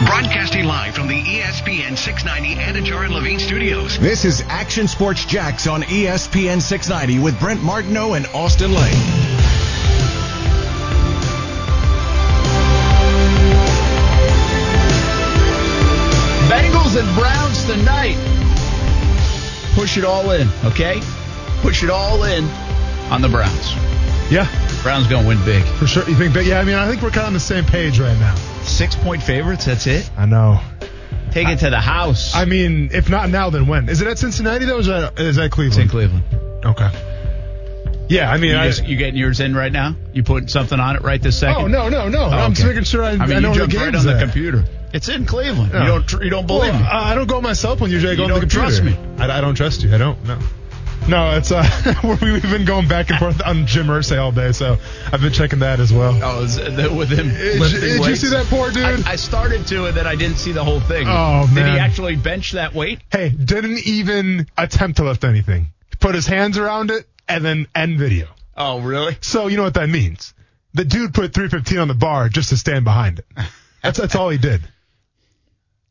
Broadcasting live from the ESPN 690 Anajar and Levine studios. This is Action Sports Jax on ESPN 690 with Brent Martineau and Austin Lane. Bengals and Browns tonight. Push it all in, okay? Push it all in on the Browns. Yeah, Browns gonna win big. for sure. You think? Big? Yeah, I mean, I think we're kind of on the same page right now. Six point favorites. That's it. I know. Take it to the house. I mean, if not now, then when? Is it at Cincinnati though? Or is that is that it's Cleveland? in Cleveland. Okay. Yeah, I mean, You, I. just, you getting yours in right now? You putting something on it right this second? oh no, no, no! I'm just making sure I, I mean, I know you jumped right on the at. computer. It's in Cleveland. Yeah. You don't. tr- You don't believe Well, me? I don't go myself when usually I go You on the don't computer. trust me. I, I don't trust you. I don't. No. No, it's uh, we've been going back and forth on Jim Irsay all day, so I've been checking that as well. Oh, with him Did, lifting did you see that poor dude? I, I started to, and then I didn't see the whole thing. Oh, man! Did he actually bench that weight? hey, didn't even attempt to lift anything. Put his hands around it and then end video. Oh, really? So you know what that means? The dude put 315 on the bar just to stand behind it. That's that's all he did.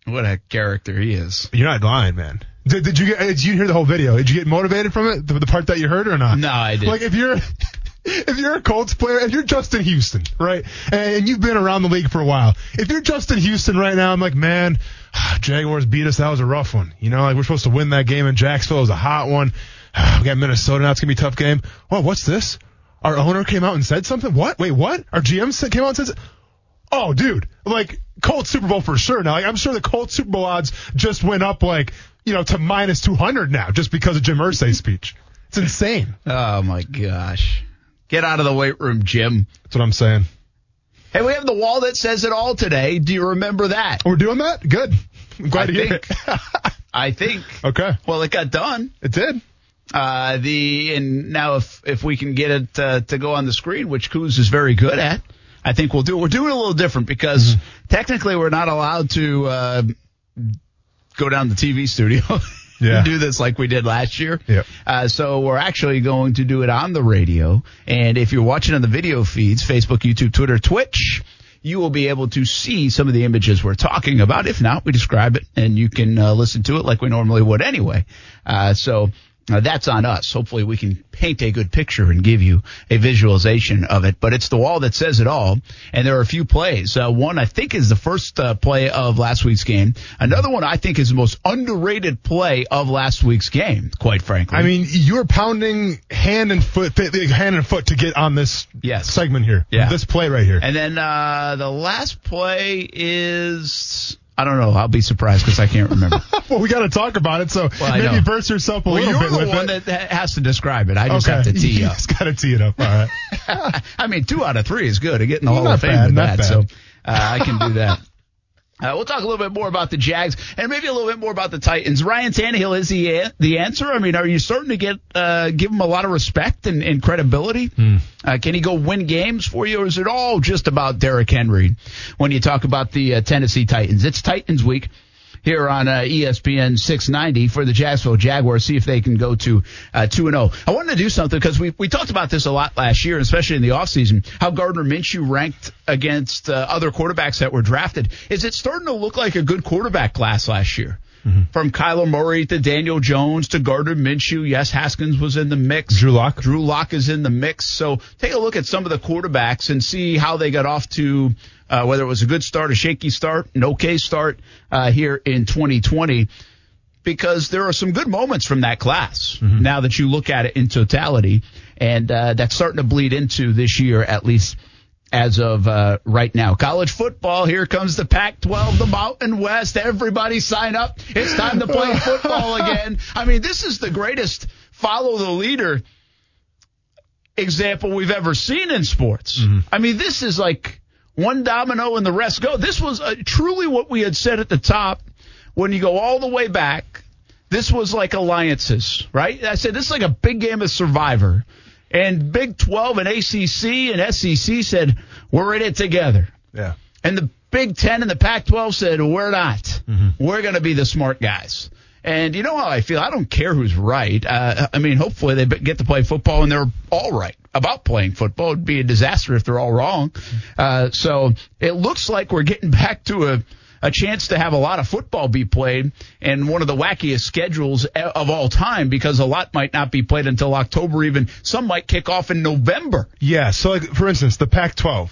What a character he is. You're not lying, man. Did, did you get? Eh, did you hear the whole video? Did you get motivated from it? The, the part that you heard or not? No, I didn't. Like if you're if you're a Colts player, if you're Justin Houston, right, and you've been around the league for a while, if you're Justin Houston right now, I'm like, man, Jaguars beat us. That was a rough one. You know, like we're supposed to win that game in Jacksonville. It was a hot one. We got Minnesota now. It's gonna be a tough game. Well, what's this? Our owner came out and said something. What? Wait, what? Our GM came out and said. Oh, dude, like Colts Super Bowl for sure. Now, like, I'm sure the Colts Super Bowl odds just went up like you know to minus 200 now just because of Jim Irsay's speech. It's insane. Oh my gosh. Get out of the weight room, Jim. That's what I'm saying. Hey, we have the wall that says it all today. Do you remember that? We're doing that. Good. I'm glad I to hear think. it. I think. okay, Well, it got done. it did. Uh, the and now if if we can get it uh, to go on the screen, which Kuz is very good at, I think we'll do. We're doing it a little different because Mm-hmm. technically we're not allowed to uh, go down to the TV studio. Yeah. do this like we did last year. Yep. Uh, so we're actually going to do it on the radio. And if you're watching on the video feeds, Facebook, YouTube, Twitter, Twitch, you will be able to see some of the images we're talking about. If not, we describe it and you can uh, listen to it like we normally would anyway. Uh, so uh, that's on us. Hopefully we can paint a good picture and give you a visualization of it. But it's the wall that says it all. And there are a few plays. Uh, one I think is the first uh, play of last week's game. Another one I think is the most underrated play of last week's game, quite frankly. I mean, you're pounding hand and foot, hand and foot to get on this Yes. segment here. Yeah. This play right here. And then uh, the last play is I don't know. I'll be surprised because I can't remember. well, we got to talk about it. So Well, maybe burst yourself a well, little you're the one that has to describe it. I just okay. have to tee you up. just got to tee it up. All right. I mean, two out of three is good. I get in the Hall of Fame bad, with that, so uh, I can do that. Uh, we'll talk a little bit more about the Jags and maybe a little bit more about the Titans. Ryan Tannehill is the a- the answer. I mean, are you starting to get uh, give him a lot of respect and, and credibility? Hmm. Uh, can he go win games for you, or is it all just about Derrick Henry when you talk about the uh, Tennessee Titans? It's Titans week here on uh, ESPN 690 for the Jacksonville Jaguars. See if they can go to uh, 2 and 0. I wanted to do something because we we talked about this a lot last year, especially in the offseason, how Gardner Minshew ranked against uh, other quarterbacks that were drafted. Is it starting to look like a good quarterback class last year? From Kyler Murray to Daniel Jones to Gardner Minshew. Yes, Haskins was in the mix. Drew Lock. Drew Lock is in the mix. So take a look at some of the quarterbacks and see how they got off to uh, whether it was a good start, a shaky start, an okay start uh, here in 2020. Because there are some good moments from that class now that you look at it in totality, and uh, that's starting to bleed into this year at least as of uh, right now. College football, here comes the Pac 12, the Mountain West. Everybody sign up. It's time to play football again. I mean, this is the greatest follow the leader example we've ever seen in sports. I mean, this is like one domino and the rest go. This was uh, truly what we had said at the top when you go all the way back. This was like alliances, right? I said this is like a big game of Survivor. And Big 12 and ACC and SEC said, we're in it together. Yeah. And the Big 10 and the Pac 12 said, we're not. Mm-hmm. We're going to be the smart guys. And you know how I feel? I don't care who's right. Uh, I mean, hopefully they get to play football and they're all right about playing football. It'd be a disaster if they're all wrong. Uh, so it looks like we're getting back to a, a chance to have a lot of football be played and one of the wackiest schedules of all time because a lot might not be played until October even. Some might kick off in November. Yeah. So like, for instance, the Pac-12,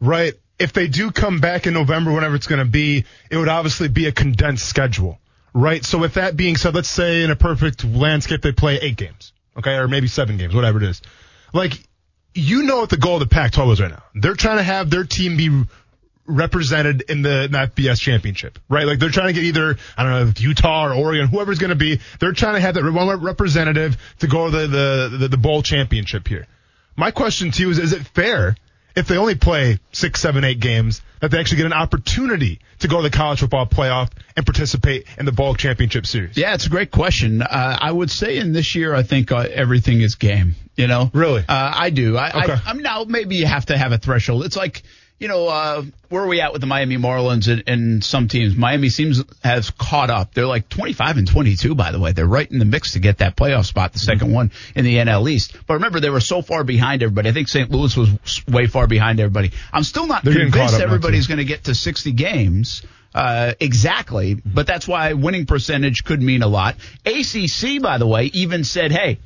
right? If they do come back in November, whenever it's going to be, it would obviously be a condensed schedule, right? So with that being said, let's say in a perfect landscape, they play eight games, okay? Or maybe seven games, whatever it is. Like, you know what the goal of the Pac-12 is right now. They're trying to have their team be represented in the in that FBS championship, right? Like they're trying to get either I don't know Utah or Oregon, whoever's going to be. They're trying to have that one representative to go to the, the the the bowl championship here. My question to you is: Is it fair if they only play six, seven, eight games that they actually get an opportunity to go to the college football playoff and participate in the bowl championship series? Yeah, it's a great question. Uh, I would say in this year, I think uh, everything is game. You know, really, uh, I do. I, okay. I, I'm now maybe you have to have a threshold. It's like you know, uh, where are we at with the Miami Marlins and, and, some teams? Miami seems has caught up. They're like 25 and 22, by the way. They're right in the mix to get that playoff spot, the 2nd mm-hmm. one in the NL East. But remember, they were so far behind everybody. I think St. Louis was way far behind everybody. I'm still not They're convinced everybody's going to get to 60 games. Uh, exactly, but that's why winning percentage could mean a lot. ACC, by the way, even said, "Hey,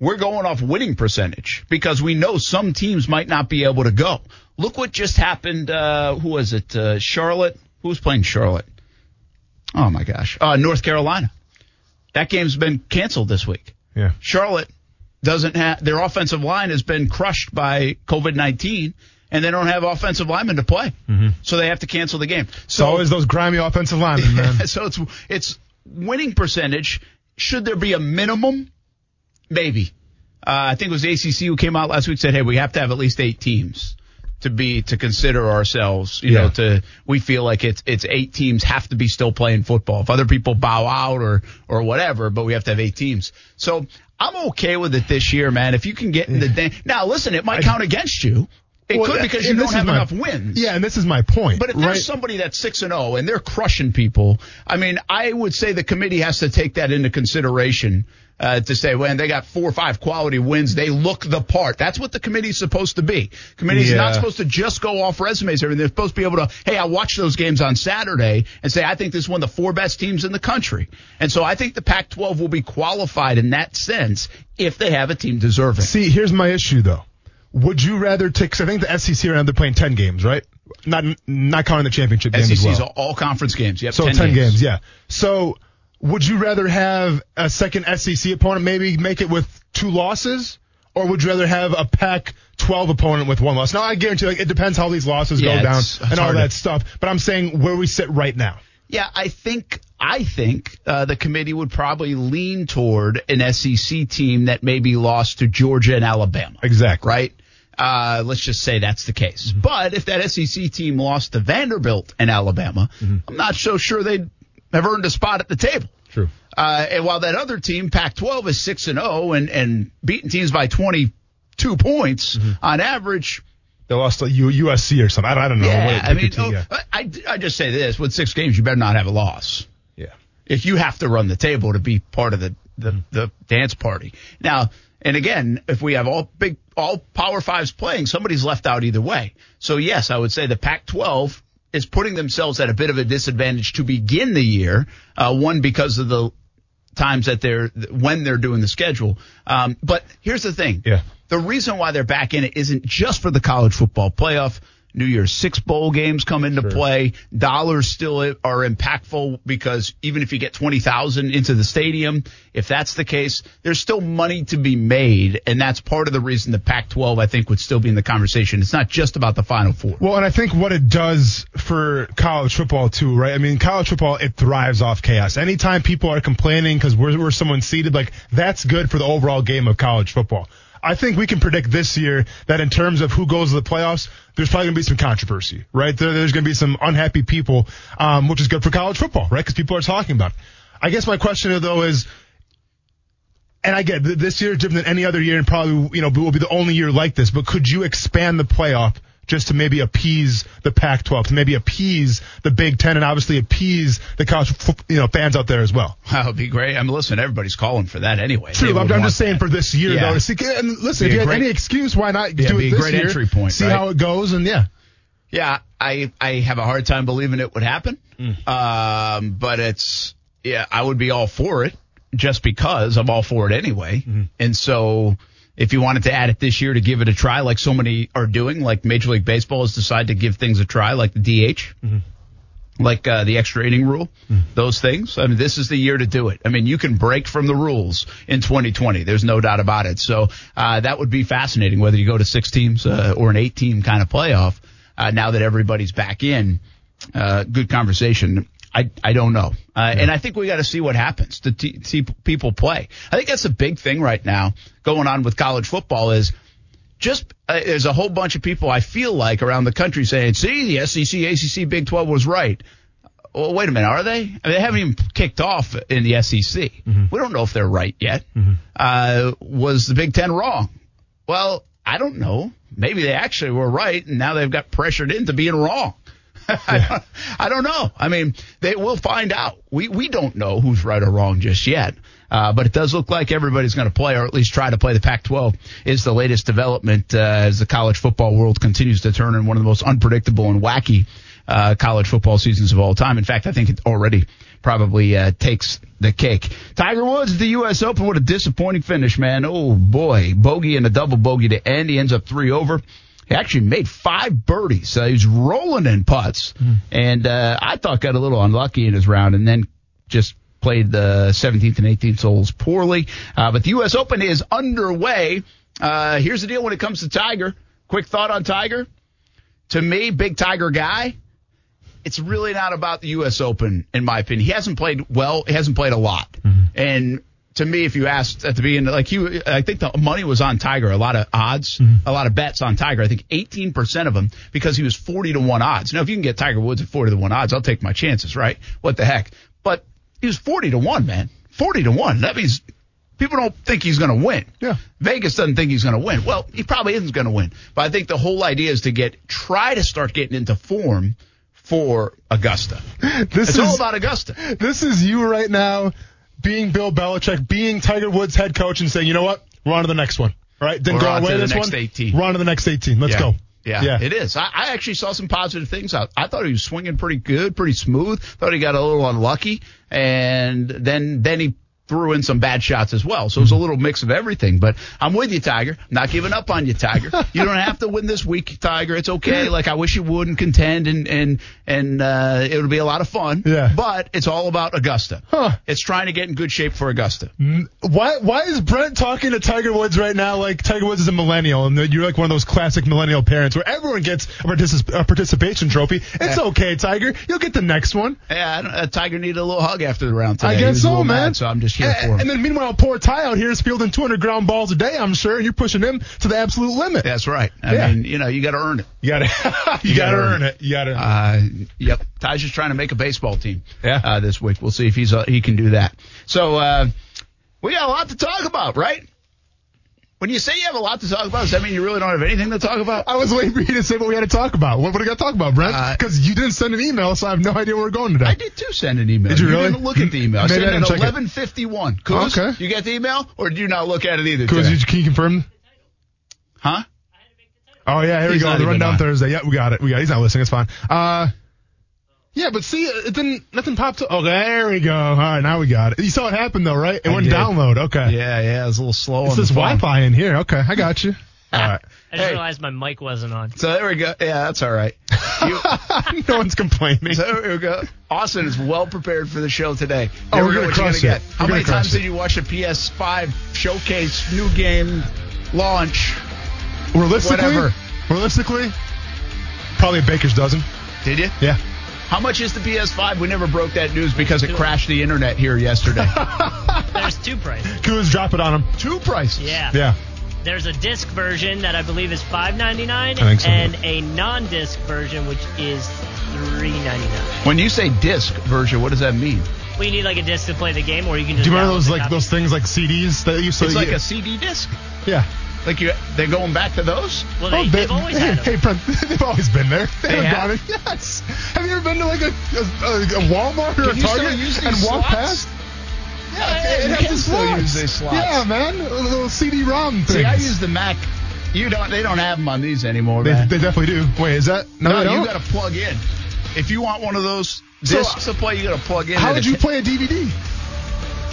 we're going off winning percentage because we know some teams might not be able to go. Look what just happened. Uh, who was it? Uh, Charlotte. Who was playing Charlotte? Oh my gosh. Uh, North Carolina. That game's been canceled this week. Yeah. Charlotte doesn't have their offensive line has been crushed by COVID nineteen, and they don't have offensive linemen to play, mm-hmm. so they have to cancel the game. So it's always those grimy offensive linemen, man. so it's it's winning percentage. Should there be a minimum? Maybe. Uh, I think it was ACC who came out last week said, "Hey, we have to have at least eight teams." to be to consider ourselves. You yeah. know, to we feel like it's it's eight teams have to be still playing football. If other people bow out or or whatever, but we have to have eight teams. So I'm okay with it this year, man. If you can get in the day now, listen, it might count against you. It well, could because you don't have my, enough wins. Yeah, and this is my point. But if right? there's somebody that's six and zero oh and they're crushing people, I mean, I would say the committee has to take that into consideration uh, to say, when they got four or five quality wins, they look the part. That's what the committee's supposed to be. Committee's yeah. not supposed to just go off resumes. They're supposed to be able to, hey, I watched those games on Saturday and say, I think this is one of the four best teams in the country. And so I think the Pac-12 will be qualified in that sense if they have a team deserving. See, here's my issue though. Would you rather take? Cause I think the SEC right now they're playing ten games, right? Not not counting the championship game SEC's as well. all conference games. Yep, so 10, 10 games. games. yeah. So would you rather have a second SEC opponent maybe make it with two losses, or would you rather have a Pac-12 opponent with one loss? Now I guarantee, like it depends how these losses yeah, go down it's, it's and all to... that stuff. But I'm saying where we sit right now. Yeah, I think I think uh, the committee would probably lean toward an SEC team that maybe lost to Georgia and Alabama. Exactly. Right. Uh, let's just say that's the case. Mm-hmm. But if that SEC team lost to Vanderbilt and Alabama, mm-hmm. I'm not so sure they'd have earned a spot at the table. True. Uh, and while that other team, Pac-12, is six and zero oh and and beating teams by 22 points mm-hmm. on average. They lost to USC or something. I don't, I don't know. Yeah, I mean, oh, I, I just say this: with six games, you better not have a loss. Yeah. If you have to run the table to be part of the the, mm-hmm. the dance party now and again, if we have all big, all Power Fives playing, somebody's left out either way. So yes, I would say the Pac-12 is putting themselves at a bit of a disadvantage to begin the year. Uh, one because of the times that they're when they're doing the schedule. Um, but here's the thing: yeah. the reason why they're back in it isn't just for the college football playoff. New Year's Six bowl games come into sure. play. Dollars still are impactful because even if you get 20,000 into the stadium, if that's the case, there's still money to be made. And that's part of the reason the Pac 12, I think, would still be in the conversation. It's not just about the Final Four. Well, and I think what it does for college football too, right? I mean, college football, it thrives off chaos. Anytime people are complaining because we're, we're someone seated, like that's good for the overall game of college football. I think we can predict this year that in terms of who goes to the playoffs, there's probably going to be some controversy, right? There, there's going to be some unhappy people, um, which is good for college football, right? Because people are talking about it. I guess my question though is, and I get this year is different than any other year, and probably you know will be the only year like this. But could you expand the playoff just to maybe appease the Pac-12, to maybe appease the Big Ten, and obviously appease the college you know fans out there as well? That would be great. I mean, listen, everybody's calling for that anyway. True, I'm, I'm just saying that. for this year Yeah. though. See, and listen, if you had great- any excuse, why not Yeah, do be it a this great year? entry point, See right? how it goes, and yeah. Yeah, I I have a hard time believing it would happen. Mm. Um, but it's yeah, I would be all for it just because I'm all for it anyway. Mm-hmm. And so if you wanted to add it this year to give it a try, like so many are doing, like Major League Baseball has decided to give things a try, like the DH. Mm-hmm. Like uh, the extra inning rule, those things. I mean, this is the year to do it. I mean, you can break from the rules in 2020. There's no doubt about it. So uh, that would be fascinating, whether you go to six teams uh, or an eight team kind of playoff. Uh, now that everybody's back in, uh, good conversation. I I don't know, uh, and I think we got to see what happens to t- see people play. I think that's a big thing right now going on with college football is just uh, there's a whole bunch of people I feel like around the country saying, "See, the SEC, ACC, Big 12 was right." Well, wait a minute, are they? I mean, they haven't even kicked off in the SEC. We don't know if they're right yet. Uh, was the Big Ten wrong? Well, I don't know. Maybe they actually were right, and now they've got pressured into being wrong. I, don't, know. I mean, they will find out. We we don't know who's right or wrong just yet. Uh, but it does look like everybody's going to play, or at least try to play. The Pac-12 is the latest development uh, as the college football world continues to turn in one of the most unpredictable and wacky uh, college football seasons of all time. In fact, I think it already probably uh, takes the cake. Tiger Woods at the U.S. Open. What a disappointing finish, man. Oh boy, bogey and a double bogey to end. He ends up three over. He actually made five birdies. Uh, he's rolling in putts, and uh, I thought got a little unlucky in his round, and then just played the 17th and 18th holes poorly. Uh, but the U.S. Open is underway. Uh, here's the deal when it comes to Tiger. Quick thought on Tiger. To me, big Tiger guy. It's really not about the U.S. Open, in my opinion. He hasn't played well. He hasn't played a lot. And to me, if you asked at the beginning, like he, I think the money was on Tiger, a lot of odds, mm-hmm. a lot of bets on Tiger. I think 18% of them because he was 40 to 1 odds. Now, if you can get Tiger Woods at 40 to 1 odds, I'll take my chances, right? What the heck? But he was 40 to 1, man. 40 to 1. That means people don't think he's going to win. Yeah. Vegas doesn't think he's going to win. Well, he probably isn't going to win. But I think the whole idea is to get, try to start getting into form for Augusta. This It's is all about Augusta. this is you right now being Bill Belichick, being Tiger Woods head coach, and saying, you know what, we're on to the next one. All right, then We're go away the this next one. 18. We're on to the next 18. Let's yeah. go. Yeah, Yeah. it is. I, I actually saw some positive things out. I thought he was swinging pretty good, pretty smooth. Thought he got a little unlucky, and then then he threw in some bad shots as well. So it was a little mix of everything. But I'm with you, Tiger. Not giving up on you, Tiger. you don't have to win this week, Tiger. It's okay. Like I wish you would and contend, and and and uh, it would be a lot of fun. Yeah. But it's all about Augusta. Huh. It's trying to get in good shape for Augusta. Why why is Brent talking to Tiger Woods right now like Tiger Woods is a millennial and you're like one of those classic millennial parents where everyone gets a, particip- a participation trophy? It's okay, Tiger. You'll get the next one. Yeah, I don't- uh, Tiger needed a little hug after the round today. I guess so, man. mad, so I'm just here and, for him. And then meanwhile, poor Ty out here is fielding 200 ground balls a day, I'm sure, and you're pushing him to the absolute limit. That's right. I Yeah. mean, you know, you got to earn it. You gotta, you, gotta, earn it. You gotta. Uh, yep. Ty's just trying to make a baseball team. Yeah. Uh, this week, we'll see if he's uh, he can do that. So uh, we got a lot to talk about, right? When you say you have a lot to talk about, does that mean you really don't have anything to talk about? I was waiting for you to say what we had to talk about. What, do we got to talk about, Brent? Uh, Because you didn't send an email, so I have no idea where we're going today. I did too send an email. Did you really? didn't look at the email. I Maybe sent I it at eleven fifty one. Kuz, Okay. you get the email, or did you not look at it either? Today? can you confirm? huh? Oh yeah, here He's we go. The rundown on. Thursday. Yeah, we got it. We got. It. He's not listening. It's fine. Uh, yeah, but see, uh, it didn't. Nothing popped up. Oh, there we go. All right, now we got it. You saw what happened though, right? It I wouldn't did. download. Okay. Yeah, yeah. It was a little slow. It on says. Wi-Fi in here. Okay, I got you. All right. I just Hey. realized my mic wasn't on. So there we go. Yeah, that's all right. You, no one's complaining. So there we go. Austin is well prepared for the show today. Oh, Never we're gonna what gonna it. get. How many times it. did you watch a PS5 showcase, new game, launch? Realistically, Whatever. realistically, probably a baker's dozen. Did you? Yeah. How much is the PS5? We never broke that news because it crashed the internet here yesterday. There's two prices. Kuz, drop it on them. Two prices. Yeah. Yeah. There's a disc version that I believe is five ninety nine, I think so. and a non-disc version which is three ninety nine. When you say disc version, what does that mean? Well, you need like a disc to play the game, or you can just. Do you remember those like copy. those things like CDs that you so It's you- like a CD disc. yeah. Like you, they're going back to those. Well, oh, they, Oh, they've they- always hey, had them. hey, Brent, they've always been there. They, They haven't gone in- Yes. Have you ever been to like a, a, a Walmart or Can a Target and walked past? Yeah, it you has can the still slots. use these slots. Yeah, man, a little CD-ROM things. See, I use the Mac. You don't. They don't have them on these anymore, They, they definitely do. Wait, is that no? no, you got to plug in. If you want one of those So, to play, you got to plug in. How and would you play a DVD?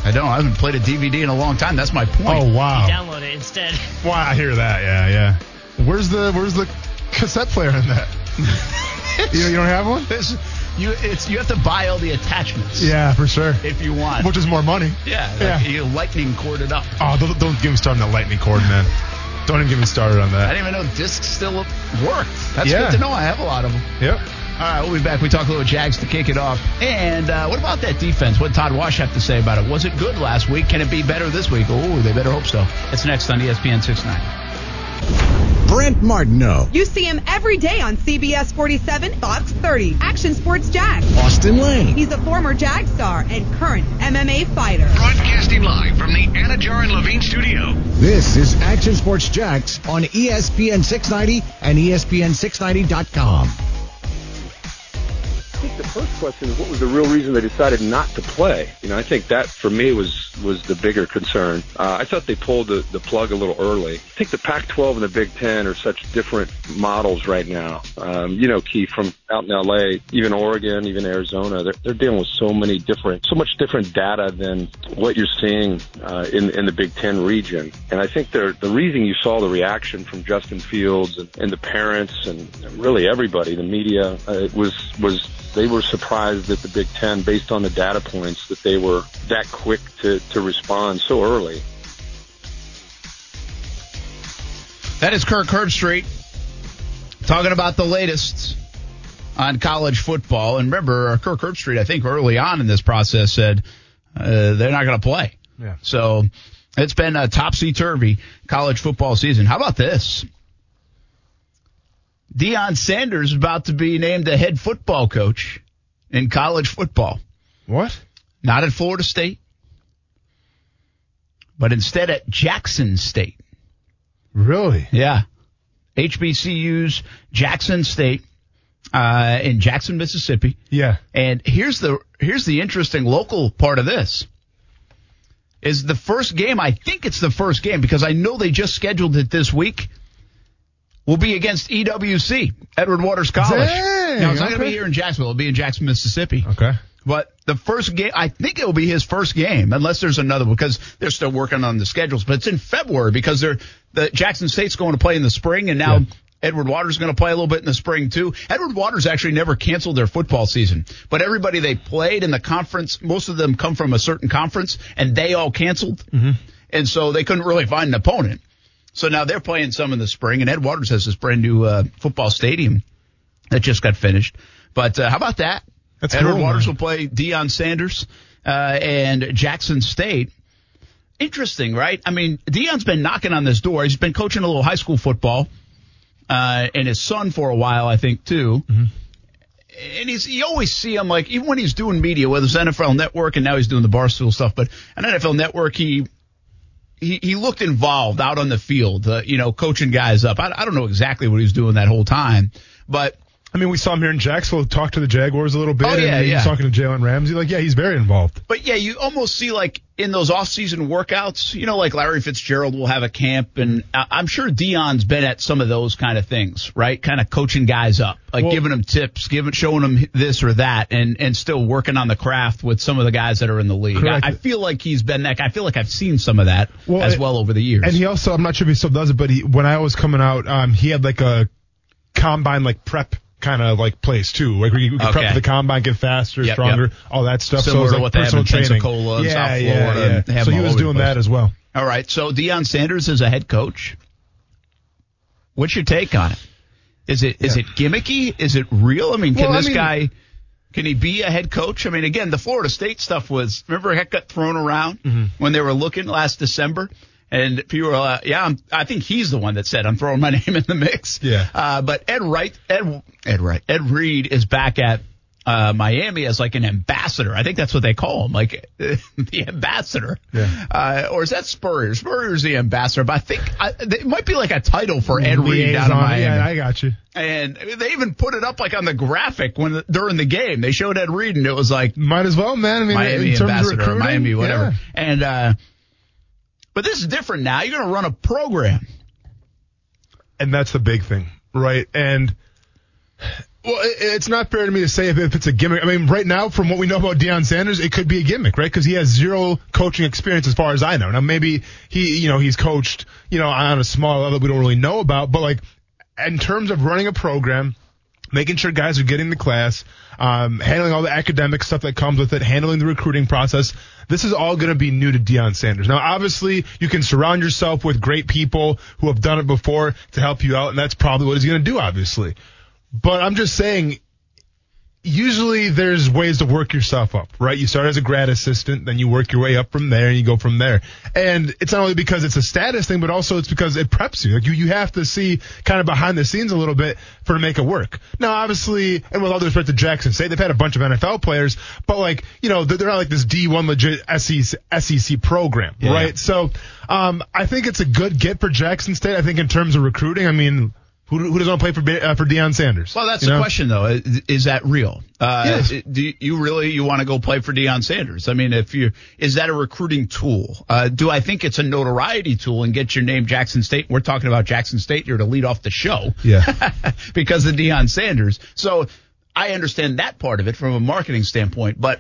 I don't. I haven't played a DVD in a long time. That's my point. Oh wow! Download it instead. Wow, I hear that. Yeah, yeah. Where's the Where's the cassette player in that? you, you don't have one? This, you, it's you have to buy all the attachments. Yeah, for sure. If you want. Which is more money. yeah. Like Yeah. You lightning cord it up. Oh, don't, don't get me started on that lightning cord, man. Don't even get me started on that. I didn't even know discs still worked. That's Yeah. good to know. I have a lot of them. Yep. All right, we'll be back. We talk a little Jags to kick it off. And uh, what about that defense? What did Todd Wash have to say about it? Was it good last week? Can it be better this week? Oh, they better hope so. It's next on ESPN 690. Brent Martineau, You see him every day on CBS 47, Fox 30, Action Sports Jag. Austin Lane, He's a former Jag star and current MMA fighter. Broadcasting live from the Anajar and Levine studio. This is Action Sports Jax on ESPN 690 and E ESPN690.com. I think the first question is what was the real reason they decided not to play? You know, I think that for me was was the bigger concern. Uh, I thought they pulled the, the plug a little early. I think the Pac-12 and the Big Ten are such different models right now. Um, you know, Keith, from out in LA, even Oregon, even Arizona, they're, they're dealing with so many different, so much different data than what you're seeing uh, in in the Big Ten region. And I think the the reason you saw the reaction from Justin Fields and, and the parents and really everybody, the media, uh, was was they were surprised at the Big Ten based on the data points that they were that quick to, to respond so early. That is Kirk Herbstreit talking about the latest on college football. And remember, uh, Kirk Herbstreit, I think early on in this process, said uh, they're not going to play. Yeah. So it's been a topsy turvy college football season. How about this? Deion Sanders is about to be named the head football coach in college football. What? Not at Florida State, but instead at Jackson State. Really? Yeah. HBCU's Jackson State uh, in Jackson, Mississippi. Yeah. And here's the here's the interesting local part of this. Is the first game, I think it's the first game because I know they just scheduled it this week, will be against EWC, Edward Waters College. Dang, now, it's not going to be here in Jacksonville. It'll be in Jackson, Mississippi. Okay. But the first game, I think it will be his first game, unless there's another one, because they're still working on the schedules. But it's in February because they're the Jackson State's going to play in the spring, and now Yeah. Edward Waters is going to play a little bit in the spring too. Edward Waters actually never canceled their football season, but everybody they played in the conference, most of them come from a certain conference, and they all canceled, mm-hmm. and so they couldn't really find an opponent. So now they're playing some in the spring, and Ed Waters has this brand new uh, football stadium that just got finished. But uh, how about that? That's Edward cool, Waters man. will play Deion Sanders uh, and Jackson State. Interesting, right? I mean, Deion's been knocking on this door. He's been coaching a little high school football, uh, and his son for a while, I think, too. Mm-hmm. And he's you always see him like even when he's doing media, whether it's NFL Network and now he's doing the Barstool stuff, but on NFL Network he he, he looked involved out on the field, uh, you know, coaching guys up. I, I don't know exactly what he was doing that whole time, but I mean, we saw him here in Jacksonville talk to the Jaguars a little bit. Oh, yeah, and he yeah. was talking to Jalen Ramsey. Like, yeah, he's very involved. But yeah, you almost see like in those off-season workouts, you know, like Larry Fitzgerald will have a camp, and I'm sure Deion's been at some of those kind of things, right? Kind of coaching guys up, like Well- giving them tips, giving, showing them this or that, and and still working on the craft with some of the guys that are in the league. I. I feel like he's been that. I feel like I've seen some of that Well, as well over the years. And he also, I'm not sure if he still does it, but he, when I was coming out, um, he had like a combine, like prep kind of like place too, like where you could Okay. prep for the combine, get faster, Yep, stronger, yep. all that stuff. Similar so it was like what they have personal in training. Pensacola yeah, South yeah, Florida yeah. and so he was doing that as well. All right, so Deion Sanders is a head coach. What's your take on it? Is it is it gimmicky? Is it real? I mean, can Well, I this mean- guy can he be a head coach? I mean, again, the Florida State stuff was remember it got thrown around Mm-hmm. when they were looking last December, And people were, uh, yeah, I'm, I think he's the one that said I'm throwing my name in the mix. Yeah. Uh, but Ed Wright, Ed, Ed Wright, Ed Reed is back at uh, Miami as like an ambassador. I think that's what they call him, like the ambassador. Yeah. Uh, or is that Spurrier? Spurrier's the ambassador, but I think I, it might be like a title for Ed Reed down in Miami. Yeah, I got you. and they even put it up like on the graphic when during the game they showed Ed Reed and it was like Might as well, man. I mean, Miami in terms ambassador, of Miami whatever. yeah. And uh, but this is different now. You're going to run a program. and that's the big thing, right? And well, it, it's not fair to me to say if, if it's a gimmick. I mean, right now, from what we know about Deion Sanders, it could be a gimmick, right? Because he has zero coaching experience, as far as I know. Now, maybe he, you know, he's coached, you know, on a small level we don't really know about, but like in terms of running a program. Making sure guys are getting the class, um, handling all the academic stuff that comes with it, handling the recruiting process. This is all going to be new to Deion Sanders. Now, obviously, you can surround yourself with great people who have done it before to help you out, and that's probably what he's going to do, obviously. But I'm just saying, usually there's ways to work yourself up, right? You start as a grad assistant, then you work your way up from there, and you go from there. And it's not only because it's a status thing, but also it's because it preps you. Like you, you have to see kind of behind the scenes a little bit for to make it work. Now, obviously, and with all due respect to Jackson State, they've had a bunch of NFL players, but like, you know, they're, not like this D1 legit SEC, SEC program, Yeah. right? So, um, I think it's a good get for Jackson State. I think in terms of recruiting, I mean, who, who doesn't want to play for uh, for Deion Sanders? Well, that's You the know? question, though. Is, is that real? Uh, Yes. Do you- you really you want to go play for Deion Sanders? I mean, if you is that a recruiting tool? Uh, do I think it's a notoriety tool and get your name Jackson State? We're talking about Jackson State here to lead off the show. Yeah. because of Deion Sanders. So I understand that part of it from a marketing standpoint, but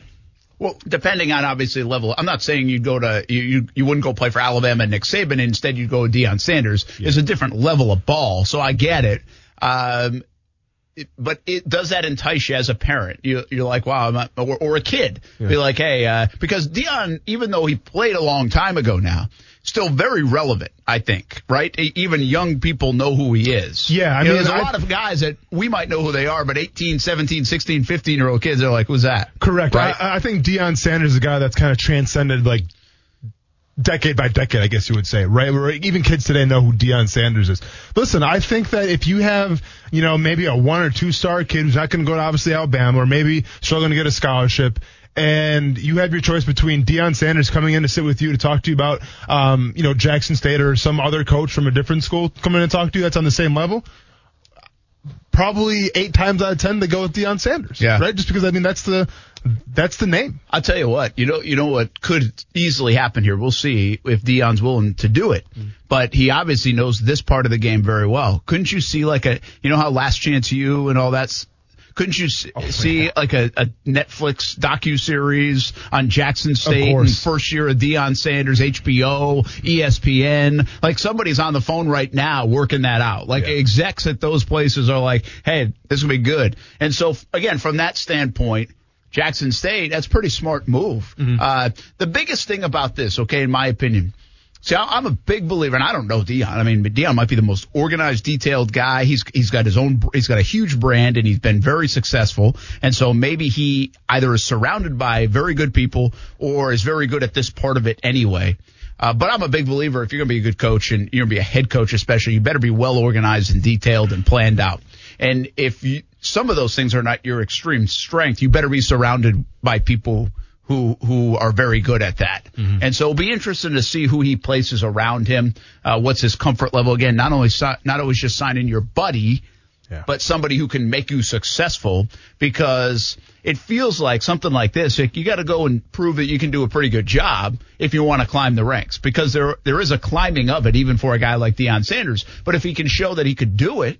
well, depending on obviously level, I'm not saying you'd go to you you, you wouldn't go play for Alabama and Nick Saban. Instead, you'd go with Deion Sanders. There's a different level of ball, so I get it. Um, it- but it does that entice you as a parent? You, you're like, wow, or, or a kid. Be like, hey, uh, because Deion, even though he played a long time ago now, still very relevant. I think, right? Even young people know who he is. Yeah, I You know, mean, there's a I- lot of guys that we might know who they are, but 18, 17, 16, 15 year old kids are like, who's that? Correct. Right? I, I think Deion Sanders is a guy that's kind of transcended like decade by decade, I guess you would say, right? Where even kids today know who Deion Sanders is. Listen, I think that if you have, you know, maybe a one or two star kid who's not going to go to obviously Alabama or maybe struggling to get a scholarship, and you have your choice between Deion Sanders coming in to sit with you to talk to you about, um, you know, Jackson State or some other coach from a different school coming in and talk to you that's on the same level. Probably eight times out of ten they go with Deion Sanders, Yeah. right? Just because I mean that's the that's the name. I'll tell you what, you know, you know what could easily happen here. We'll see if Deion's willing to do it, but he obviously knows this part of the game very well. Couldn't you see like a, you know how Last Chance U and all that's. Couldn't you s- see like a, a Netflix docu series on Jackson State and first year of Deion Sanders, HBO, ESPN? Like somebody's on the phone right now working that out. Like execs at those places are like, hey, this will be good. And so again, from that standpoint, Jackson State, that's a pretty smart move. Uh, the biggest thing about this, okay, in my opinion, see, I'm a big believer, and I don't know Deion. I mean, Deion might be the most organized, detailed guy. He's he's got his own, he's got a huge brand, and he's been very successful. And so maybe he either is surrounded by very good people or is very good at this part of it anyway. Uh, but I'm a big believer if you're going to be a good coach and you're going to be a head coach, especially, you better be well organized and detailed and planned out. And if you, some of those things are not your extreme strength, you better be surrounded by people who who are very good at that. And so it'll be interesting to see who he places around him. Uh, what's his comfort level? Again, not only si- not always just signing your buddy, Yeah. but somebody who can make you successful because it feels like something like this. You got to go and prove that you can do a pretty good job if you want to climb the ranks because there there is a climbing of it even for a guy like Deion Sanders. But if he can show that he could do it,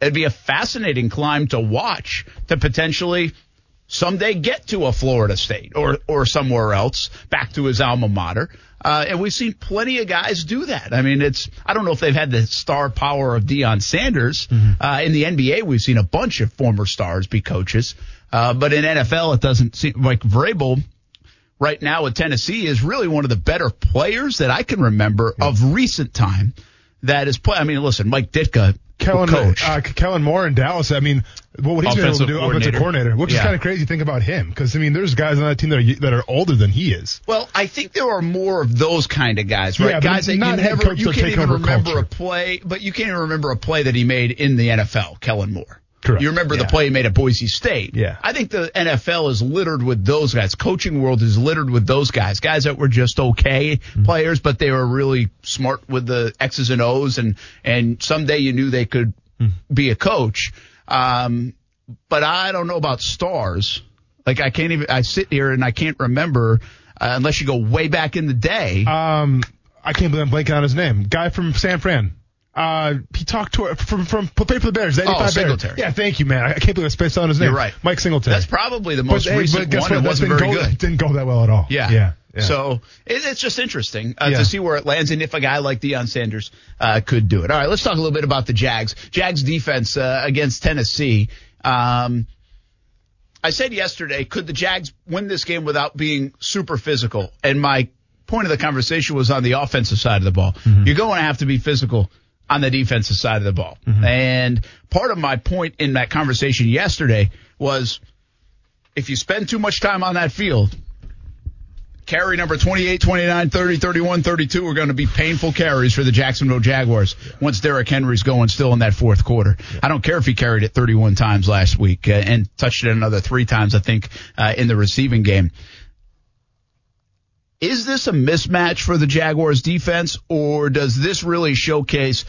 it'd be a fascinating climb to watch to potentially someday get to a Florida State or or somewhere else, back to his alma mater. Uh, and we've seen plenty of guys do that. I mean, it's I don't know if they've had the star power of Deion Sanders. Uh, in the NBA, we've seen a bunch of former stars be coaches, uh, but in NFL, it doesn't seem like Vrabel. Right now with Tennessee is really one of the better players that I can remember of recent time that is play. I mean, listen, Mike Ditka Kellen, coach. uh, Kellen Moore in Dallas. I mean, what he's been able to Offensive do, offensive coordinator. coordinator, which Yeah. is kind of crazy to think about him. Because I mean, there's guys on that team that are that are older than he is. Well, I think there are more of those kind of guys, right? Yeah, guys that you not head never, coach you can't even remember culture. a play, but you can't even remember a play that he made in the NFL. Kellen Moore. Correct. You remember the play he made at Boise State. Yeah. I think the NFL is littered with those guys. Coaching world is littered with those guys. Guys that were just okay Mm-hmm. players, but they were really smart with the X's and O's and, and someday you knew they could Mm-hmm. be a coach. Um, but I don't know about stars. Like I can't even, I sit here and I can't remember, uh, unless you go way back in the day. Um, I can't believe I'm blanking on his name. Guy from San Fran. Uh, he talked to from from played for the Bears. 85 Bears. Oh, Singletary. Yeah, thank you, man. I can't believe I spaced on his name. You're right. Mike Singletary. That's probably the most but, recent but guess one. what? It wasn't didn't very go, good. Didn't go that well at all. Yeah. yeah. yeah. So it, it's just interesting uh, Yeah. to see where it lands and if a guy like Deion Sanders uh, could do it. All right, let's talk a little bit about the Jags. Jags defense uh, against Tennessee. Um, I said yesterday, could the Jags win this game without being super physical? And my point of the conversation was on the offensive side of the ball. You're going to have to be physical on the defensive side of the ball. And part of my point in that conversation yesterday was if you spend too much time on that field, carry number 28, 29, 30, 31, 32 are going to be painful carries for the Jacksonville Jaguars once Derrick Henry's going still in that fourth quarter. I don't care if he carried it 31 times last week uh, and touched it another three times, I think, uh, in the receiving game. Is this a mismatch for the Jaguars defense or does this really showcase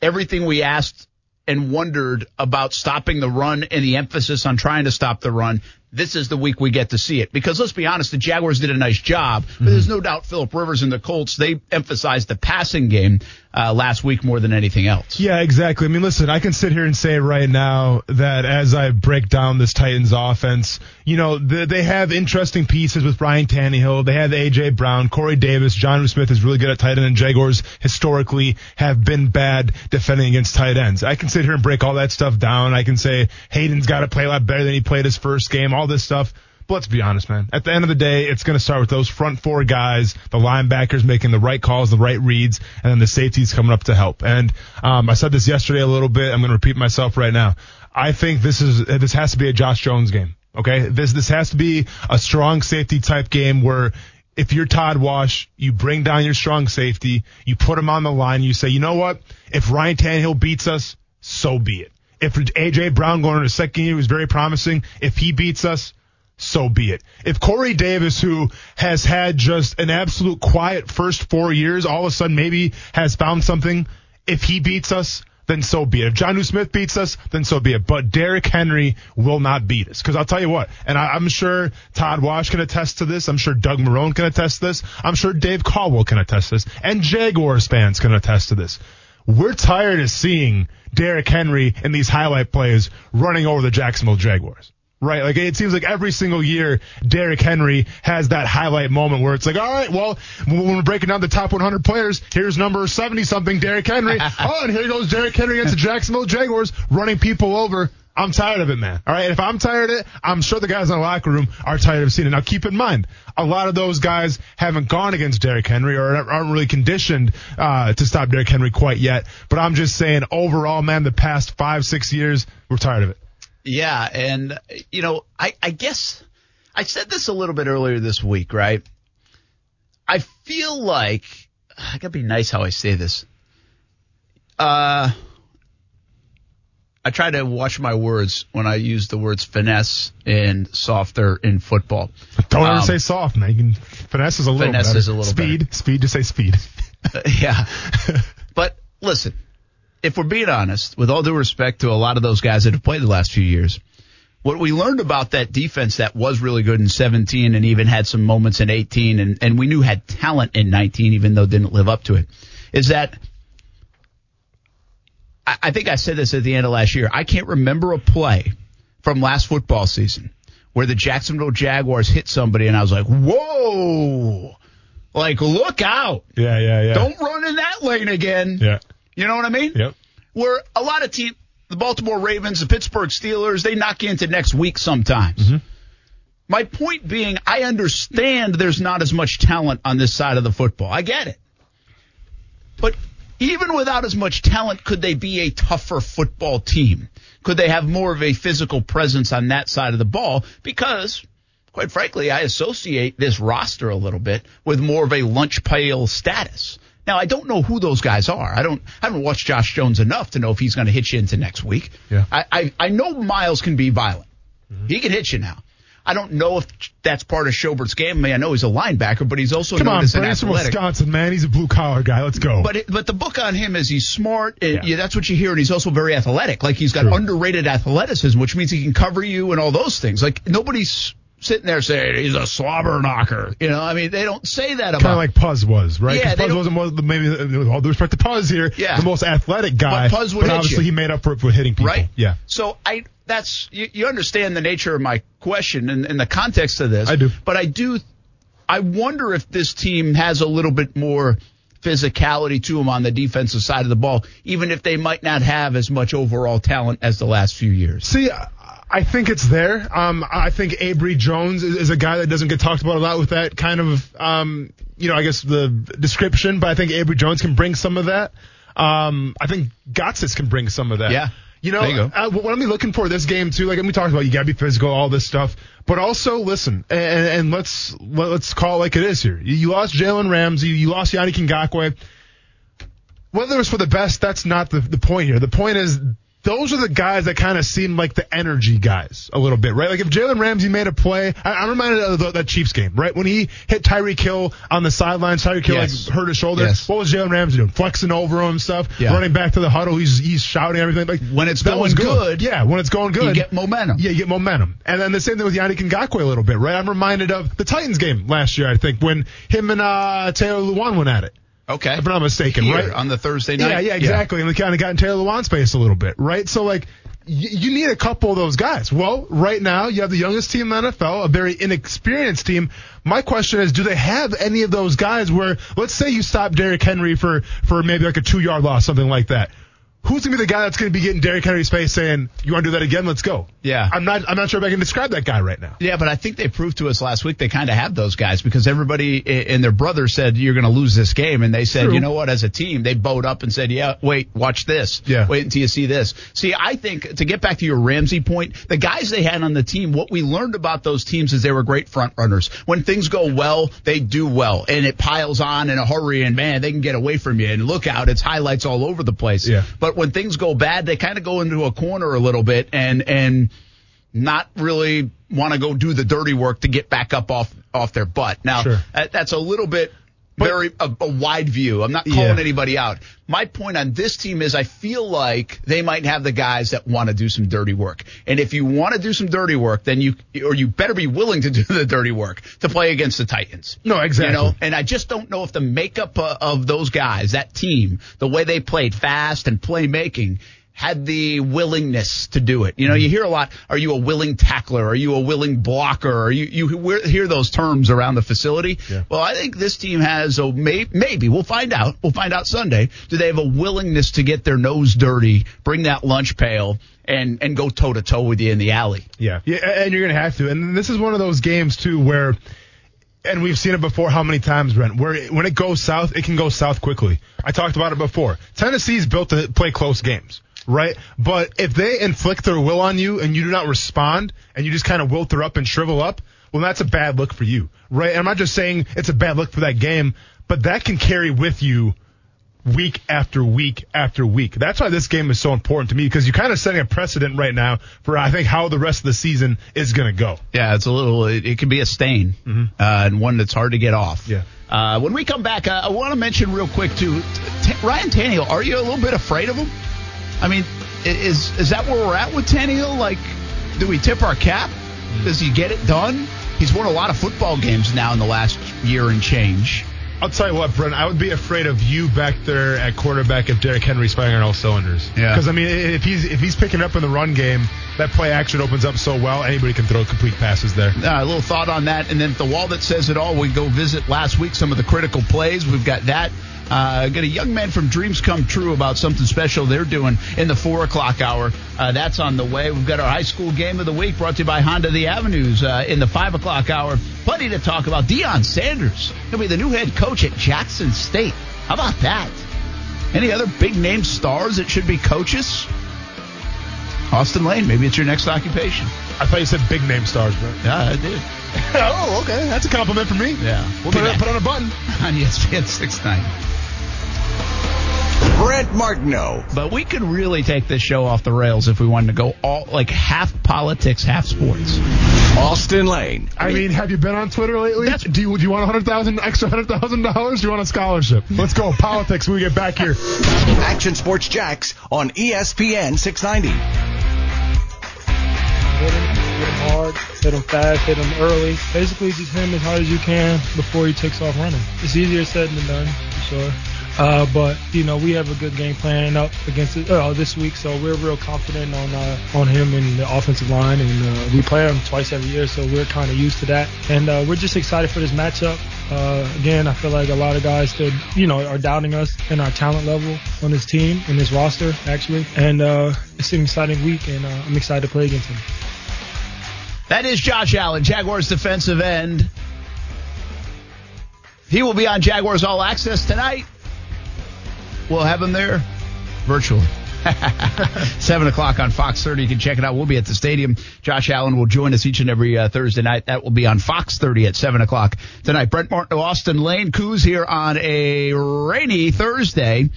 everything we asked and wondered about stopping the run and the emphasis on trying to stop the run. This is the week we get to see it. Because let's be honest, the Jaguars did a nice job, but there's no doubt Philip Rivers and the Colts, they emphasized the passing game uh, last week more than anything else. Yeah, exactly. I mean, listen, I can sit here and say right now that as I break down this Titans offense, you know, the, they have interesting pieces with Ryan Tannehill. They have AJ Brown, Corey Davis, Jonnu Smith is really good at tight end, and Jaguars historically have been bad defending against tight ends. I can sit here and break all that stuff down. I can say Hayden's got to play a lot better than he played his first game, all this stuff. But let's be honest, man. At the end of the day, it's going to start with those front four guys, the linebackers making the right calls, the right reads, and then the safeties coming up to help. And um, I said this yesterday a little bit. I'm going to repeat myself right now. I think this is this has to be a Josh Jones game. Okay, this this has to be a strong safety type game where if you're Todd Wash, you bring down your strong safety, you put him on the line, you say, you know what? If Ryan Tannehill beats us, so be it. If AJ Brown going into second year was very promising, if he beats us, so be it. If Corey Davis, who has had just an absolute quiet first four years, all of a sudden maybe has found something, if he beats us, then so be it. If Jonnu Smith beats us, then so be it. But Derrick Henry will not beat us. Cause I'll tell you what, and I, I'm sure Todd Wash can attest to this. I'm sure Doug Marrone can attest to this. I'm sure Dave Caldwell can attest to this. And Jaguars fans can attest to this. We're tired of seeing Derrick Henry in these highlight plays running over the Jacksonville Jaguars. Right, like it seems like every single year, Derrick Henry has that highlight moment where it's like, all right, well, when we're breaking down the top 100 players, here's number 70 something, Derrick Henry. oh, and here goes Derrick Henry against the Jacksonville Jaguars, running people over. I'm tired of it, man. All right, if I'm tired of it, I'm sure the guys in the locker room are tired of seeing it. Now, keep in mind, a lot of those guys haven't gone against Derrick Henry or aren't really conditioned uh, to stop Derrick Henry quite yet. But I'm just saying, overall, man, the past five, six years, we're tired of it. Yeah, and you know, I, I guess I said this a little bit earlier this week, right? I feel like I gotta be nice how I say this. Uh, I try to watch my words when I use the words finesse and softer in football. Don't ever Um, say soft, man. You can finesse is a little bit. finesse better. is a little bit. speed, speed. Just say speed. yeah. but listen, if we're being honest, with all due respect to a lot of those guys that have played the last few years, what we learned about that defense that was really good in 17 and even had some moments in 18 and, and we knew had talent in 19 even though didn't live up to it is that I, I think I said this at the end of last year. I can't remember a play from last football season where the Jacksonville Jaguars hit somebody and I was like, whoa, like look out. Yeah, yeah, yeah. Don't run in that lane again. Yeah. You know what I mean? Yep. Where a lot of teams, the Baltimore Ravens, the Pittsburgh Steelers, they knock you into next week sometimes. Mm-hmm. My point being, I understand there's not as much talent on this side of the football. I get it. But even without as much talent, could they be a tougher football team? Could they have more of a physical presence on that side of the ball? Because, quite frankly, I associate this roster a little bit with more of a lunch pail status. Now, I don't know who those guys are. I don't. I haven't watched Josh Jones enough to know if he's going to hit you into next week. Yeah. I, I I know Myles can be violent. Mm-hmm. He can hit you now. I don't know if that's part of Schobert's game. I mean, I know he's a linebacker, but he's also Come known on, as an from athletic. Wisconsin, man. He's a blue collar guy. Let's go. But it, but the book on him is he's smart. And Yeah. yeah. that's what you hear, and he's also very athletic. Like he's got True. underrated athleticism, which means he can cover you and all those things. Like nobody's sitting there saying he's a slobber knocker. You know, I mean, they don't say that about. kind of like Puz was, right? Yeah, 'Cause they Puz don't- wasn't was the, maybe with all due respect to Puz here, Yeah. the most athletic guy. But Puz would hit obviously you. he made up for it for hitting people. right? Yeah. So I that's you, you understand the nature of my question and, and the context of this. I do. But I do. I wonder if this team has a little bit more physicality to them on the defensive side of the ball, even if they might not have as much overall talent as the last few years. See, I- I think it's there. Um, I think Abry Jones is, is a guy that doesn't get talked about a lot with that kind of, um, you know, I guess the description, but I think Abry Jones can bring some of that. Um, I think Gotsis can bring some of that. Yeah. You know, you uh, what I'm looking for this game too, like we talked about, you gotta be physical, all this stuff, but also listen, and, and let's let, let's call it like it is here. You, you lost Jalen Ramsey, you lost Yannick Ngakoue. Whether it was for the best, that's not the, the point here. The point is those are the guys that kind of seem like the energy guys a little bit, right? Like if Jalen Ramsey made a play, I, I'm reminded of the, that Chiefs game, right? When he hit Tyreek Hill on the sidelines, Tyreek Hill Yes. like hurt his shoulder. Yes. What was Jalen Ramsey doing? Flexing over him and stuff, Yeah. running back to the huddle. He's he's shouting everything. Like When it's going was good, yeah. When it's going good, You get momentum. yeah, you get momentum. And then the same thing with Yannick Ngakoue a little bit, right? I'm reminded of the Titans game last year, I think, when him and uh, Taylor Lewan went at it. Okay. If I'm not mistaken, Here, right? on the Thursday night. Yeah, yeah, exactly. And we kind of got in Taylor Lewan's space a little bit, right? So like, y- you need a couple of those guys. Well, right now you have the youngest team in the NFL, a very inexperienced team. My question is, do they have any of those guys where, let's say you stop Derrick Henry for for maybe like a two yard loss, something like that. Who's gonna be the guy that's gonna be getting Derrick Henry's face saying, "You want to do that again? Let's go." Yeah. I'm not. I'm not sure if I can describe that guy right now. Yeah, but I think they proved to us last week they kind of have those guys because everybody and their brother said you're going to lose this game, and they said, True. you know what? As a team, they bowed up and said, yeah, wait, watch this. Yeah. wait until you see this. See, I think to get back to your Ramsey point, the guys they had on the team, what we learned about those teams is they were great front runners. When things go well, they do well, and it piles on in a hurry, and man, they can get away from you. And look out, it's highlights all over the place. Yeah. But when things go bad, they kind of go into a corner a little bit, and and not really want to go do the dirty work to get back up off off their butt. Now Sure. that, that's a little bit very a, a wide view. I'm not calling Yeah. anybody out. My point on this team is I feel like they might have the guys that want to do some dirty work. And if you want to do some dirty work, then you or you better be willing to do the dirty work to play against the Titans. No, exactly. You know, and I just don't know if the makeup uh, of those guys, that team, the way they played fast and playmaking, had the willingness to do it. You know, you mm-hmm. hear a lot. Are you a willing tackler? Are you a willing blocker? Are you you hear- those terms around the facility? Yeah. Well, I think this team has a may, maybe we'll find out. We'll find out Sunday. Do they have a willingness to get their nose dirty, bring that lunch pail, and and go toe to toe with you in the alley? Yeah, yeah, and you're gonna have to. And this is one of those games too where, and we've seen it before. How many times, Brent? Where when it goes south, it can go south quickly. I talked about it before. Tennessee's built to play close games, right? But if they inflict their will on you and you do not respond, and you just kind of wilter up and shrivel up, well, that's a bad look for you, right? And I'm not just saying it's a bad look for that game, but that can carry with you week after week after week. That's why this game is so important to me because you're kind of setting a precedent right now for I think how the rest of the season is going to go. Yeah, it's a little. It, it can be a stain, uh, and one that's hard to get off. Yeah. Uh, when we come back, uh, I want to mention real quick too, T- Ryan Tannehill. Are you a little bit afraid of him? I mean, is is that where we're at with Tannehill? Like, do we tip our cap? Does he get it done? He's won a lot of football games now in the last year and change. I'll tell you what, Brent, I would be afraid of you back there at quarterback if Derrick Henry's firing on all cylinders. Yeah. Because I mean, if he's if he's picking up in the run game, that play action opens up so well. Anybody can throw complete passes there. Uh, a little thought on that, and then the wall that says it all, we go visit last week some of the critical plays. We've got that. Uh, got a young man from Dreams Come True about something special they're doing in the four o'clock hour. Uh, that's on the way. We've got our high school game of the week brought to you by Honda the Avenues uh, in the five o'clock hour. Plenty to talk about. Deion Sanders. He'll be the new head coach at Jackson State. How about that? Any other big name stars that should be coaches? Austin Lane, maybe it's your next occupation. I thought you said big name stars, bro. Yeah, I did. oh, okay. That's a compliment for me. Yeah. We'll Put, it- put on a button. on ESPN 690. Brent Martineau. But we could really take this show off the rails if we wanted to go all like half politics, half sports. Austin Lane. I mean, have you been on Twitter lately? That's- Do you, do you want a hundred thousand extra hundred thousand dollars? Do you want a scholarship? Let's go politics when we get back here. Action Sports Jax on ESPN 690. hit him, hit him hard, hit him fast, hit him early. Basically, just hit him as hard as you can before he takes off running. It's easier said than done, for sure. Uh, but you know, we have a good game plan up against it uh, this week, so we're real confident on uh, on him and the offensive line, and uh, we play him twice every year, so we're kind of used to that, and uh, we're just excited for this matchup. Uh, again, I feel like a lot of guys still, you know, are doubting us and our talent level on this team and this roster, actually, and uh, it's an exciting week, and I'm excited to play against him. That is Josh Allen, Jaguars defensive end. He will be on Jaguars All Access tonight. We'll have him there virtually. Seven o'clock on Fox 30. You can check it out. We'll be at the stadium. Josh Allen will join us each and every uh, Thursday night. That will be on Fox 30 at seven o'clock tonight. Brent Martin, Austin Lane, Kuz here on a rainy Thursday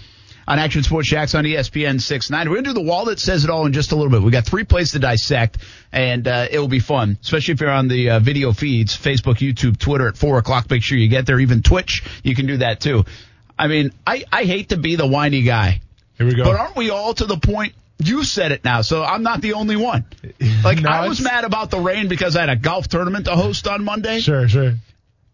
on Action Sports Jax on ESPN 690. We're going to do the wall that says it all in just a little bit. We got three plays to dissect, and uh, it will be fun, especially if you're on the uh, video feeds, Facebook, YouTube, Twitter at 4 o'clock. Make sure you get there. Even Twitch, you can do that too. I mean, I, I hate to be the whiny guy, Here we go. but aren't we all to the point? You said it now, so I'm not the only one. Like, No, I was mad about the rain because I had a golf tournament to host on Monday. Sure, sure.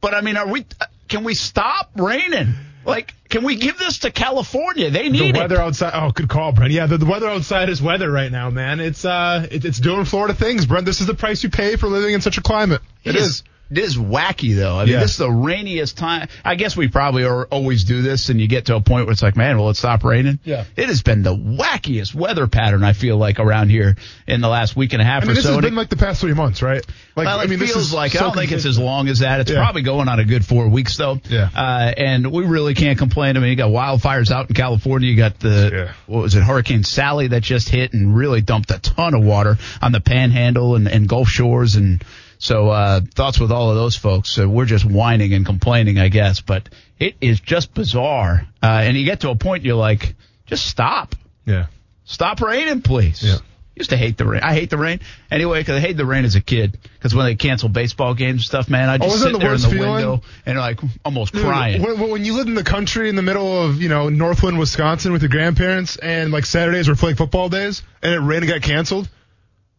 But I mean, are we? uh, Can we stop raining? Like, can we give this to California? They need it. The weather it. outside. Oh, good call, Brent. Yeah, the, the weather outside is weather right now, man. It's uh, it, it's doing Florida things, Brent. This is the price you pay for living in such a climate. It is. It is wacky though. I mean, Yeah. this is the rainiest time. I guess we probably are, always do this, and you get to a point where it's like, man, will it stop raining? Yeah. It has been the wackiest weather pattern I feel like around here in the last week and a half I mean, or this so. has been like the past three months, right? Like, well, it I mean, this feels is like I don't think it's as long as that. It's Yeah. probably going on a good four weeks though. Yeah. Uh, and we really can't complain. I mean, you got wildfires out in California. You got the Yeah. what was it, Hurricane Sally that just hit and really dumped a ton of water on the Panhandle and, and Gulf Shores. And so uh, thoughts with all of those folks. So we're just whining and complaining, I guess. But it is just bizarre. Uh, and you get to a point you're like, just stop. Yeah. Stop raining, please. Yeah. Used to hate the rain. I hate the rain anyway because I hated the rain as a kid. Because when they cancel baseball games and stuff, man, I just Oh, sit the there in the feeling? window and like almost Dude, crying. When, when you lived in the country in the middle of, you know, Northwind, Wisconsin with your grandparents and like Saturdays were flag football days and it rained and got canceled,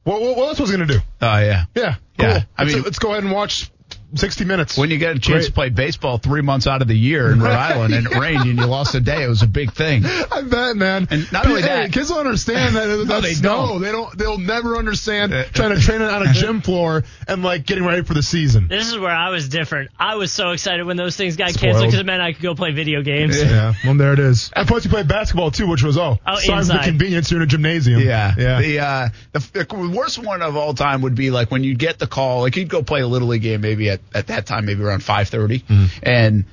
what, what, else was going to do? Oh yeah. Yeah. Cool. Yeah, I let's, mean- let's go ahead and watch 60 minutes. When you get a chance Great. to play baseball three months out of the year in Rhode Island and it rained and you lost a day, it was a big thing. I bet, man. And not only Hey, that- kids don't understand that. That's they snow. don't. They don't. They'll never understand trying to train it on a gym floor and like getting ready for the season. This is where I was different. I was so excited when those things got Spoiled. canceled because it meant I could go play video games. Yeah. Well, there it is. And plus, you played basketball too, which was oh, Oh, sorry for the convenience. You're in a gymnasium. Yeah, Yeah. The uh, the, the worst one of all time would be like when you get the call, like you'd go play a little league game maybe at, at that time, maybe around five mm-hmm. and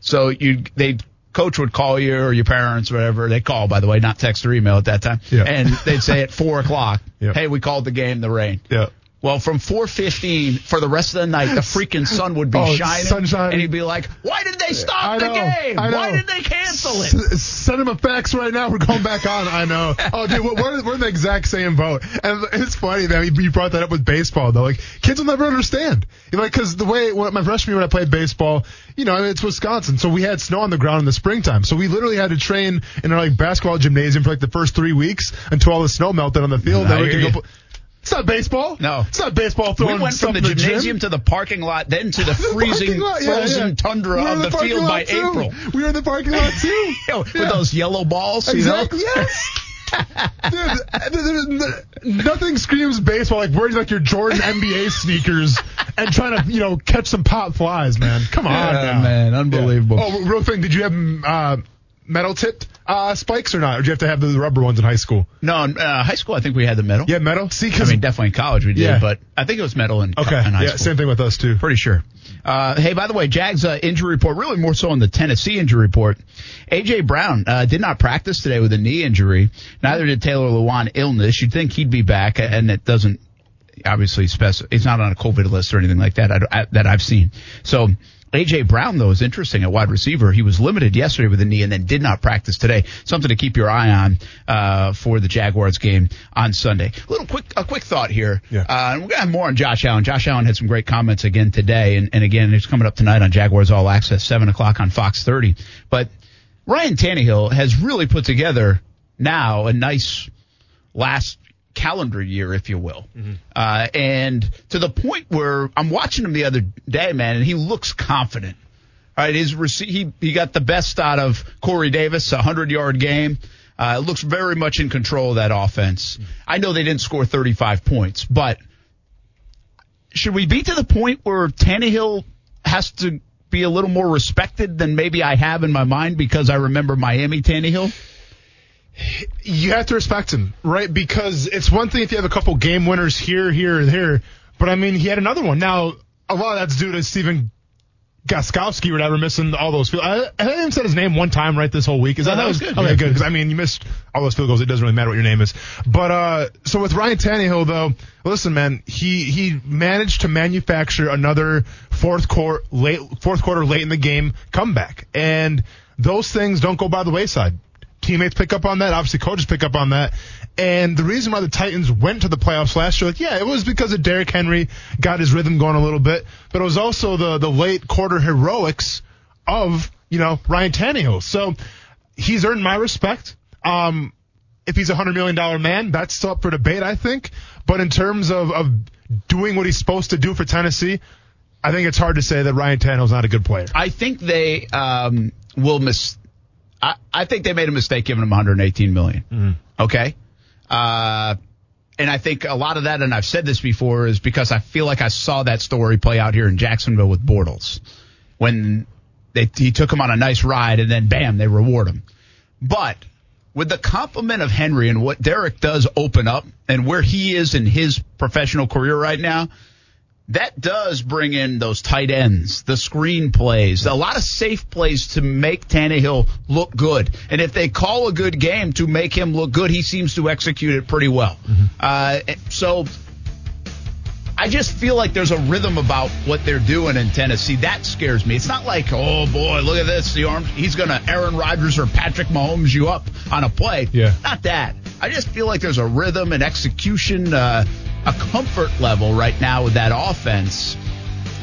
so you they coach would call you or your parents or whatever they call by the way, not text or email at that time, Yeah. and they'd say at four o'clock, hey, we called the game, the rain. yeah. Well, from 4:15 for the rest of the night, the freaking sun would be Oh, shining, sun shining. and he'd be like, "Why did they stop I the game? Why did they cancel it?" S- send him a fax right now. We're going back on. I know. Oh, dude, we're, we're in the exact same boat. And it's funny that you- brought that up with baseball, though. Like, kids will never understand. You know, like, cause the way, when my freshman year when I played baseball, you know, it's Wisconsin. So we had snow on the ground in the springtime. So we literally had to train in our like basketball gymnasium for like the first three weeks until all the snow melted on the field. I Then we could go It's not baseball. No. It's not baseball We went from the in the gym. gymnasium to the parking lot, then to the freezing, lot, yeah, frozen yeah. tundra of in the, field by too. April. We were in the parking lot too. You know, With those yellow balls, Exactly. you know? Yes. Dude, nothing screams baseball like wearing like your Jordan NBA sneakers and trying to you know catch some pop flies, man. Come on, Yeah, man, unbelievable. Yeah. Oh, real thing. Did you have uh, metal tipped uh, spikes or not? Or do you have to have the rubber ones in high school? No, in uh, high school I think we had the metal. Yeah, metal. See, I mean definitely in college we did, Yeah. but I think it was metal in, okay, in high yeah, school. same thing with us too. Pretty sure. Uh, hey, by the way, Jags uh, injury report, really more so on the Tennessee injury report. AJ Brown uh, did not practice today with a knee injury. Neither did Taylor Lewan illness. You'd think he'd be back, and it doesn't obviously specify. It's not on a COVID list or anything like that I, I, that I've seen. So. AJ Brown though is interesting at wide receiver. He was limited yesterday with a knee and then did not practice today. Something to keep your eye on uh, for the Jaguars game on Sunday. A Little quick a quick thought here. Yeah. Uh, and we're gonna have more on Josh Allen. Josh Allen had some great comments again today, and, and again it's coming up tonight on Jaguars All Access, seven o'clock on Fox 30. But Ryan Tannehill has really put together now a nice last calendar year, if you will. Uh, and to the point where I'm watching him the other day, man, and he looks confident. All right, his he he got the best out of Corey Davis, a hundred yard game. Uh, looks very much in control of that offense. I know they didn't score 35 points, but should we be to the point where Tannehill has to be a little more respected than maybe I have in my mind because I remember Miami Tannehill? You have to respect him, right? Because it's one thing if you have a couple game winners here, here, and here, but I mean, he had another one. Now, a lot of that's due to Stephen Gaskowski or whatever missing all those field. I, I haven't said his name one time right this whole week. Is No, that, that was good. Okay, Yeah. good. Because I mean, you missed all those field goals. It doesn't really matter what your name is. But uh, so with Ryan Tannehill though, listen, man, he he managed to manufacture another fourth quarter late fourth quarter late in the game comeback, and those things don't go by the wayside. Teammates pick up on that. Obviously, coaches pick up on that. And the reason why the Titans went to the playoffs last year, like, yeah, it was because of Derrick Henry got his rhythm going a little bit, but it was also the the late quarter heroics of you know Ryan Tannehill. So he's earned my respect. Um, if he's a hundred million dollar man, that's still up for debate, I think. But in terms of of doing what he's supposed to do for Tennessee, I think it's hard to say that Ryan Tannehill's not a good player. I think they um, will miss. I, I think they made a mistake giving him 118 million. Okay, uh, and I think a lot of that, and I've said this before, is because I feel like I saw that story play out here in Jacksonville with Bortles when they he took him on a nice ride and then bam they reward him. But with the compliment of Henry and what Derrick does open up and where he is in his professional career right now, that does bring in those tight ends, the screen plays, a lot of safe plays to make Tannehill look good. And if they call a good game to make him look good, he seems to execute it pretty well. Uh, so I just feel like there's a rhythm about what they're doing in Tennessee. That scares me. It's not like, oh boy, look at this. The arm, he's going to Aaron Rodgers or Patrick Mahomes you up on a play. Yeah. Not that. I just feel like there's a rhythm and execution, uh, a comfort level right now with that offense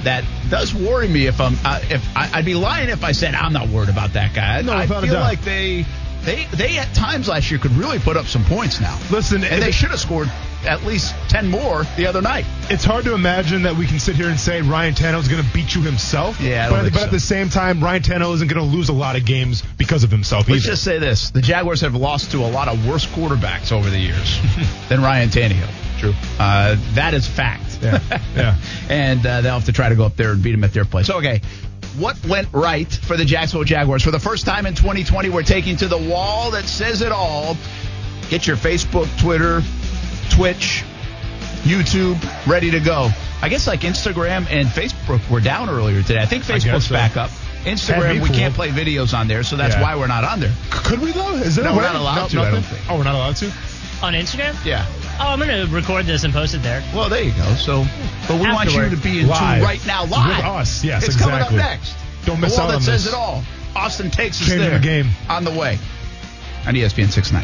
that does worry me. If I'm, uh, if I, I'd be lying if I said I'm not worried about that guy. No, I a feel like they, they, they at times last year could really put up some points now. Listen, and they should have scored at least ten more the other night. it's hard to imagine that we can sit here and say Ryan Tannehill is going to beat you himself. Yeah, but, but so. at the same time, Ryan Tannehill isn't going to lose a lot of games because of himself Let's either. just say this: the Jaguars have lost to a lot of worse quarterbacks over the years than Ryan Tannehill. True. Uh, that is fact. Yeah, yeah. and uh, they'll have to try to go up there and beat them at their place. Okay. What went right for the Jacksonville Jaguars? For the first time in 2020, we're taking to the wall that says it all. Get your Facebook, Twitter, Twitch, YouTube ready to go. I guess like Instagram and Facebook were down earlier today. I think I Facebook's so. back up. Instagram, we cool. can't play videos on there, so that's Yeah. why we're not on there. Could we though? Is there No, a we're not allowed No, to, I don't think. Oh, we're not allowed to. On Instagram? Yeah. Oh, I'm going to record this and post it there. Well, there you go. So, but we want you to be in tune Live. right now, live With us, yes, it's exactly. coming up next. Don't miss the wall out that on says this. it all. Austin takes us Changing there. the game. on the way on ESPN 69.